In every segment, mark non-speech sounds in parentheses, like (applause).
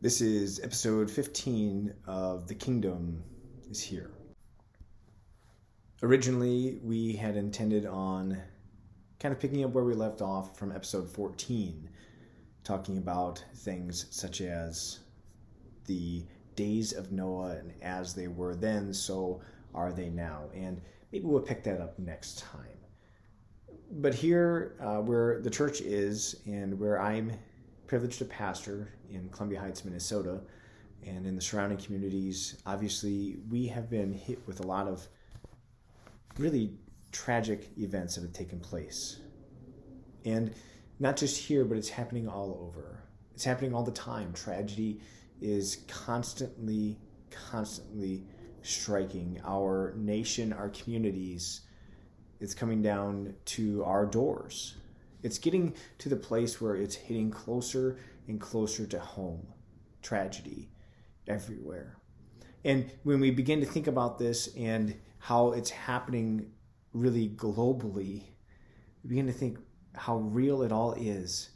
This is episode 15 of The Kingdom is Here. Originally, we had intended on kind of picking up where we left off from episode 14, talking about things such as the days of Noah and as they were then, so are they now. And maybe we'll pick that up next time. But here, uh, where the church is and where I'm privileged to pastor in Columbia Heights, Minnesota, and in the surrounding communities, obviously, we have been hit with a lot of really tragic events that have taken place. And not just here, but it's happening all over. It's happening all the time. Tragedy is constantly, constantly striking our nation, our communities. It's coming down to our doors. It's getting to the place where it's hitting closer and closer to home. Tragedy everywhere. And when we begin to think about this and how it's happening really globally, we begin to think how real it all is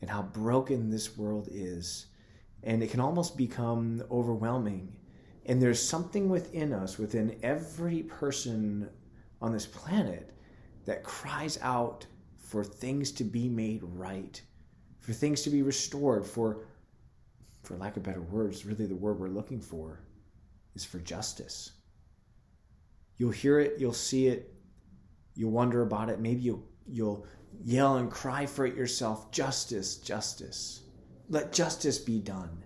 and how broken this world is. And it can almost become overwhelming. And there's something within us, within every person on this planet, that cries out for things to be made right, for things to be restored, for, for lack of better words, really the word we're looking for is for justice. You'll hear it, you'll see it, you'll wonder about it. Maybe you'll, you'll yell and cry for it yourself justice, justice. Let justice be done.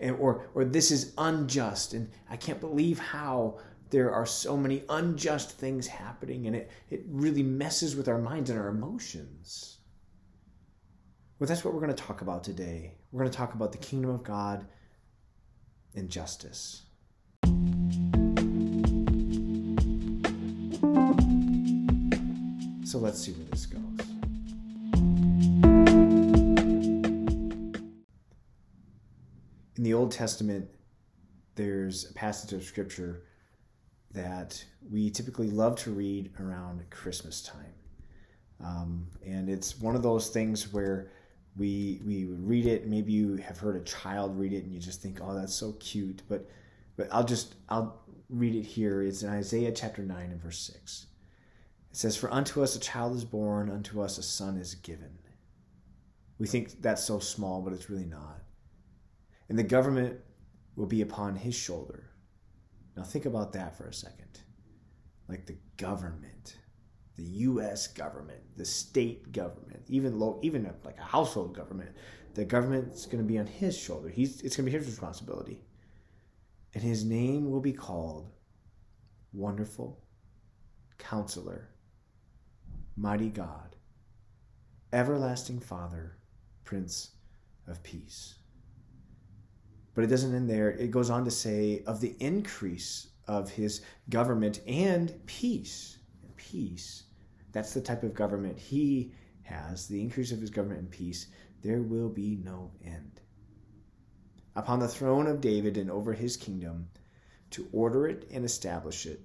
And, or, or this is unjust, and I can't believe how there are so many unjust things happening, and it, it really messes with our minds and our emotions. Well, that's what we're going to talk about today. We're going to talk about the kingdom of God and justice. So let's see where this goes. In the Old Testament, there's a passage of scripture that we typically love to read around Christmas time. Um, and it's one of those things where we we read it. Maybe you have heard a child read it, and you just think, "Oh, that's so cute." But but I'll just I'll read it here. It's in Isaiah chapter nine and verse six. It says, "For unto us a child is born, unto us a son is given." We think that's so small, but it's really not. And the government will be upon his shoulder. Now think about that for a second. Like the government the U.S. government, the state government, even low, even like a household government, the government's going to be on his shoulder. He's it's going to be his responsibility, and his name will be called Wonderful Counselor, Mighty God, Everlasting Father, Prince of Peace. But it doesn't end there. It goes on to say of the increase of his government and peace. Peace that's the type of government he has, the increase of his government and peace. There will be no end. Upon the throne of David and over his kingdom, to order it and establish it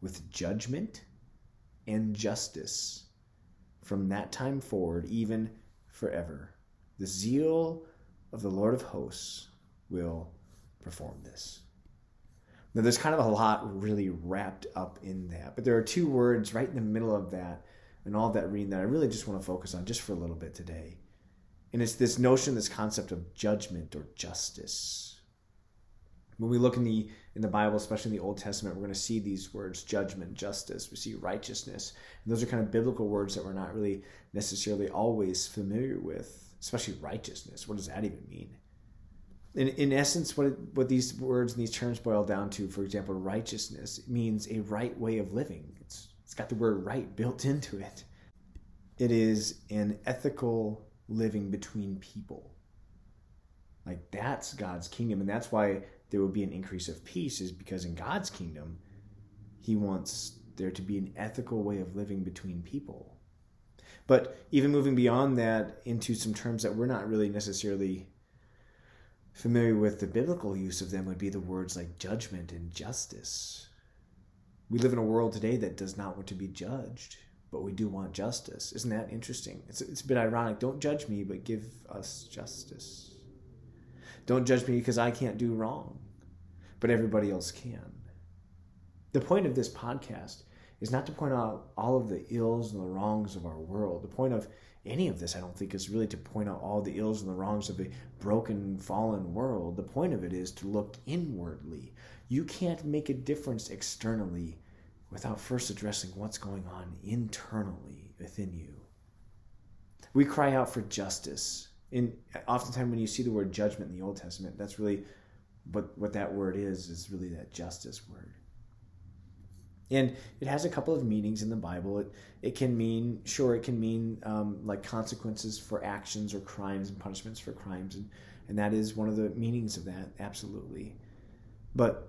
with judgment and justice from that time forward, even forever. The zeal of the Lord of hosts will perform this. Now, there's kind of a lot really wrapped up in that, but there are two words right in the middle of that and all of that reading that I really just want to focus on just for a little bit today. And it's this notion, this concept of judgment or justice. When we look in the in the Bible, especially in the Old Testament, we're going to see these words judgment, justice. We see righteousness. And those are kind of biblical words that we're not really necessarily always familiar with, especially righteousness. What does that even mean? in, in essence, what, what these words and these terms boil down to, for example, righteousness means a right way of living. It's, it's got the word right built into it. It is an ethical living between people. Like that's God's kingdom. And that's why there will be an increase of peace, is because in God's kingdom, He wants there to be an ethical way of living between people. But even moving beyond that into some terms that we're not really necessarily familiar with the biblical use of them would be the words like judgment and justice. We live in a world today that does not want to be judged, but we do want justice. Isn't that interesting? It's, it's a bit ironic. Don't judge me, but give us justice. Don't judge me because I can't do wrong, but everybody else can. The point of this podcast is not to point out all of the ills and the wrongs of our world. The point of any of this, I don't think, is really to point out all the ills and the wrongs of a broken, fallen world. The point of it is to look inwardly. You can't make a difference externally without first addressing what's going on internally within you. We cry out for justice. And oftentimes when you see the word judgment in the Old Testament, that's really what, what that word is, is really that justice word. And it has a couple of meanings in the Bible. It, it can mean, sure, it can mean um, like consequences for actions or crimes and punishments for crimes. And, and that is one of the meanings of that, absolutely. But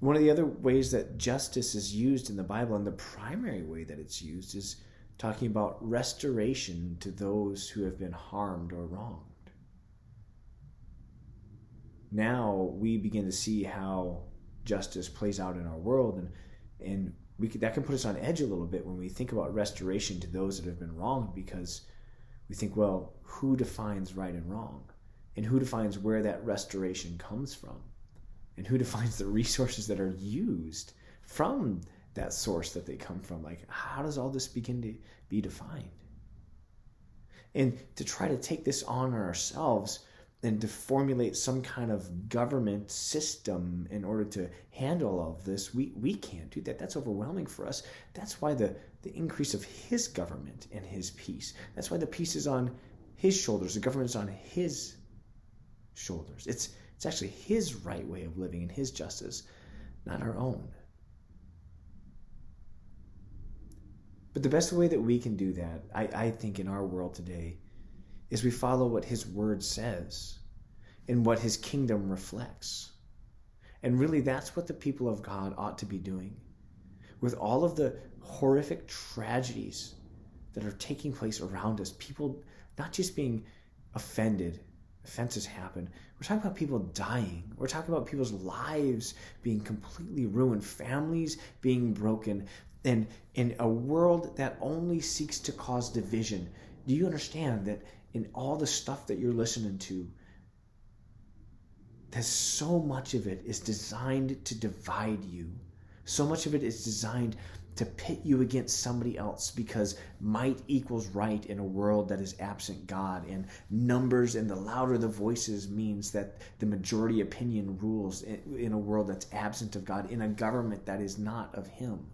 one of the other ways that justice is used in the Bible, and the primary way that it's used, is talking about restoration to those who have been harmed or wronged. Now we begin to see how justice plays out in our world and and we could, that can put us on edge a little bit when we think about restoration to those that have been wronged because we think, well, who defines right and wrong? And who defines where that restoration comes from? And who (laughs) defines the resources that are used from that source that they come from? Like, how does all this begin to be defined? And to try to take this on ourselves and to formulate some kind of government system in order to handle all of this, we, we can't do that. That's overwhelming for us. That's why the, the increase of his government and his peace. That's why the peace is on his shoulders. The government is on his shoulders. It's it's actually his right way of living and his justice, not our own. But the best way that we can do that, I, I think, in our world today, is we follow what his word says and what his kingdom reflects. And really, that's what the people of God ought to be doing. With all of the horrific tragedies that are taking place around us, people not just being offended, offenses happen. We're talking about people dying. We're talking about people's lives being completely ruined, families being broken, and in a world that only seeks to cause division. Do you understand that in all the stuff that you're listening to, that so much of it is designed to divide you. So much of it is designed to pit you against somebody else because might equals right in a world that is absent God, and numbers and the louder the voices means that the majority opinion rules in a world that's absent of God, in a government that is not of Him.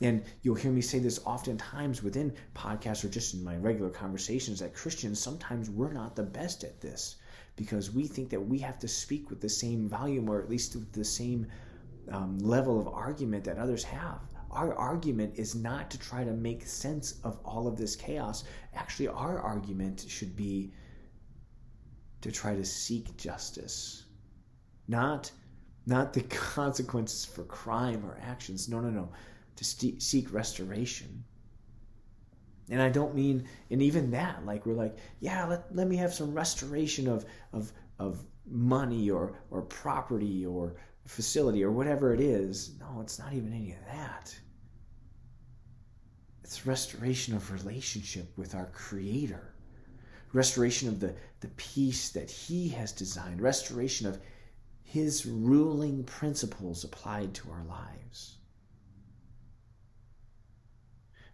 And you'll hear me say this oftentimes within podcasts or just in my regular conversations that Christians, sometimes we're not the best at this because we think that we have to speak with the same volume or at least with the same um, level of argument that others have. Our argument is not to try to make sense of all of this chaos. Actually, our argument should be to try to seek justice, not not the (laughs) consequences for crime or actions. No, no, no to st- seek restoration. And I don't mean, and even that, like we're like, yeah, let, let me have some restoration of, of, of money or, or property or facility or whatever it is. No, it's not even any of that. It's restoration of relationship with our Creator, restoration of the, the peace that He has designed, restoration of His ruling principles applied to our lives.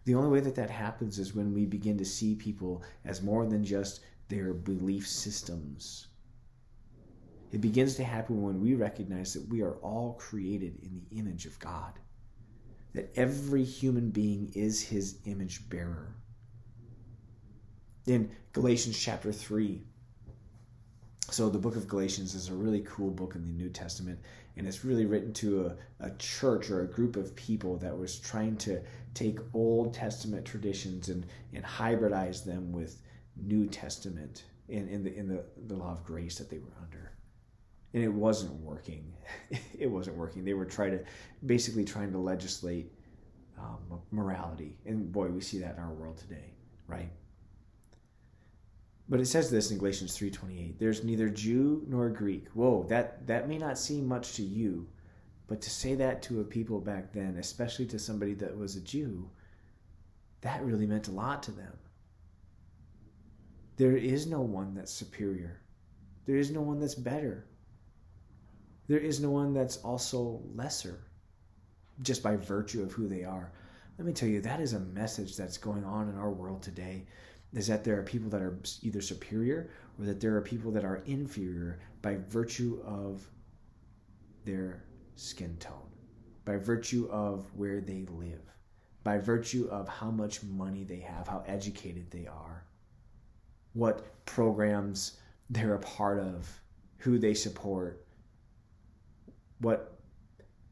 The only way that that happens is when we begin to see people as more than just their belief systems. It begins to happen when we recognize that we are all created in the image of God, that every human being is his image bearer. In Galatians chapter 3, so the book of Galatians is a really cool book in the New Testament, and it's really written to a, a church or a group of people that was trying to take Old Testament traditions and, and hybridize them with New Testament in, in the in the, the law of grace that they were under. And it wasn't working. (laughs) it wasn't working. They were trying to basically trying to legislate um, morality. And boy, we see that in our world today, right? But it says this in Galatians 3:28. There's neither Jew nor Greek. Whoa, that that may not seem much to you, but to say that to a people back then, especially to somebody that was a Jew, that really meant a lot to them. There is no one that's superior. There is no one that's better. There is no one that's also lesser just by virtue of who they are. Let me tell you, that is a message that's going on in our world today is that there are people that are either superior or that there are people that are inferior by virtue of their skin tone, by virtue of where they live, by virtue of how much money they have, how educated they are, what programs they're a part of, who they support, what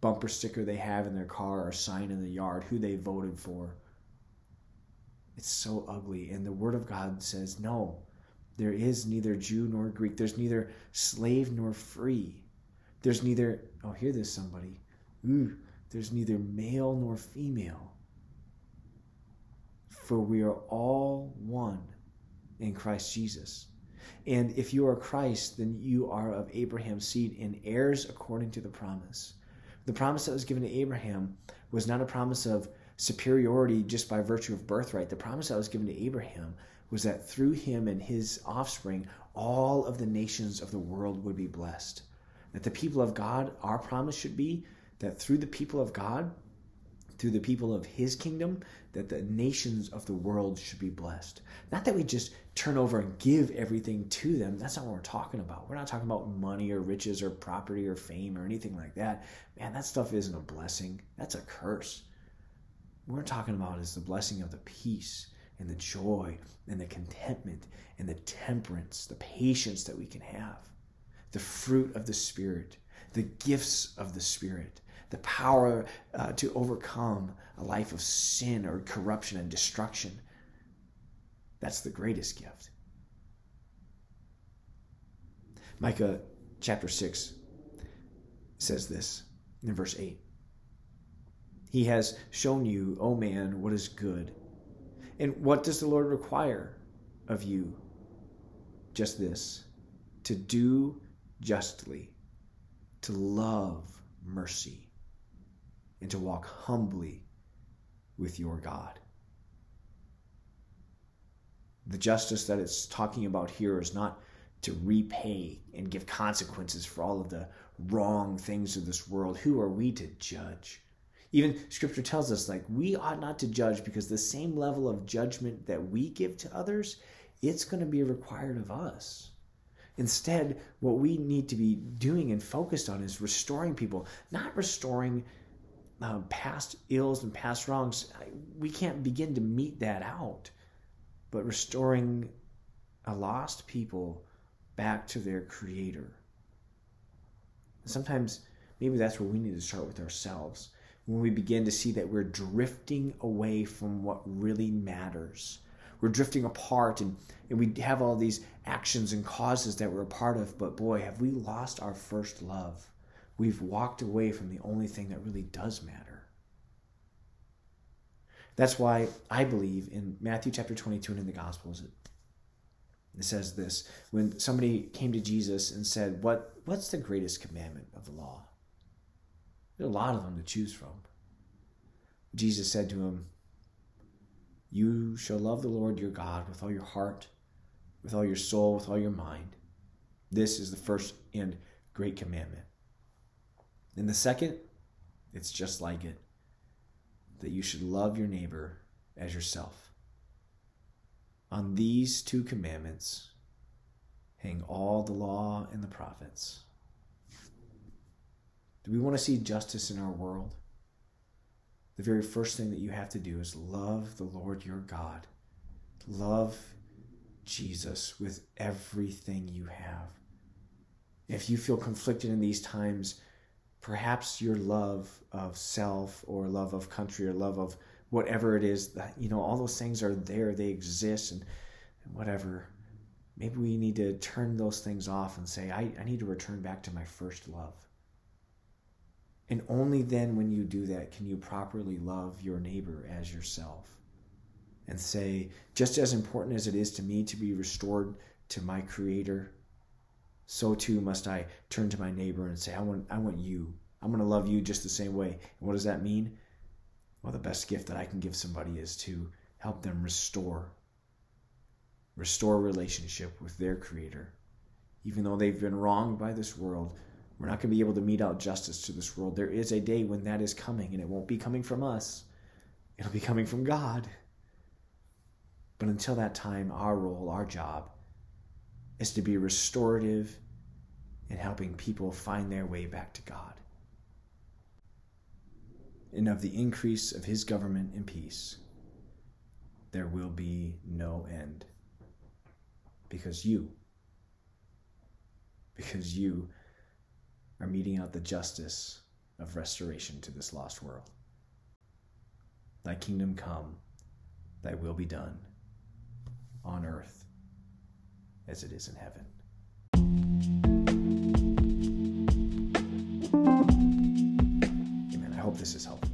bumper sticker they have in their car or sign in the yard, who they voted for. It's so ugly. And the Word of God says, no, there is neither Jew nor Greek. There's neither slave nor free. There's neither, oh, hear this, somebody. Ooh, there's neither male nor female. For we are all one in Christ Jesus. And if you are Christ, then you are of Abraham's seed and heirs according to the promise. The promise that was given to Abraham was not a promise of superiority just by virtue of birthright. The promise that was given to Abraham was that through him and his offspring, all of the nations of the world would be blessed. That the people of God, our promise should be that through the people of God, through the people of his kingdom, that the nations of the world should be blessed. Not that we just turn over and give everything to them. That's not what we're talking about. We're not talking about money or riches or property or fame or anything like that. Man, that stuff isn't a blessing, that's a curse. What we're talking about is the blessing of the peace and the joy and the contentment and the temperance, the patience that we can have, the fruit of the Spirit, the gifts of the Spirit, the power uh, to overcome a life of sin or corruption and destruction. That's the greatest gift. Micah chapter 6 says this in verse 8 He has shown you, O man, what is good. And what does the Lord require of you? Just this to do justly, to love mercy and to walk humbly with your God. The justice that it's talking about here is not to repay and give consequences for all of the wrong things of this world. Who are we to judge? Even scripture tells us like we ought not to judge because the same level of judgment that we give to others, it's going to be required of us. Instead, what we need to be doing and focused on is restoring people, not restoring um, past ills and past wrongs, we can't begin to mete that out. But restoring a lost people back to their Creator. Sometimes maybe that's where we need to start with ourselves. When we begin to see that we're drifting away from what really matters. We're drifting apart and, and we have all these actions and causes that we're a part of, but boy, have we lost our first love we've walked away from the only thing that really does matter. That's why I believe in Matthew chapter 22 and in the Gospels, it, it says this when somebody came to Jesus and said, what, What's the greatest commandment of the law? There are a lot of them to choose from. Jesus said to him, You shall love the Lord your God with all your heart, with all your soul, with all your mind. This is the first and great commandment. In the second, it's just like it that you should love your neighbor as yourself. On these two commandments hang all the law and the prophets. Do we want to see justice in our world? The very first thing that you have to do is love the Lord your God. Love Jesus with everything you have. If you feel conflicted in these times, perhaps your love of self or love of country or love of whatever it is that you know all those things are there they exist and, and whatever maybe we need to turn those things off and say I, I need to return back to my first love and only then when you do that can you properly love your neighbor as yourself and say just as important as it is to me to be restored to my creator so too must I turn to my neighbor and say, I want, I want you. I'm going to love you just the same way. And what does that mean? Well, the best gift that I can give somebody is to help them restore, restore relationship with their creator even though they've been wronged by this world. We're not going to be able to mete out justice to this world. There is a day when that is coming, and it won't be coming from us, it'll be coming from God. But until that time, our role, our job, is to be restorative in helping people find their way back to God. And of the increase of his government and peace, there will be no end. Because you, because you are meting out the justice of restoration to this lost world. Thy kingdom come, thy will be done, on earth as it is in heaven. Amen. I hope this is helpful.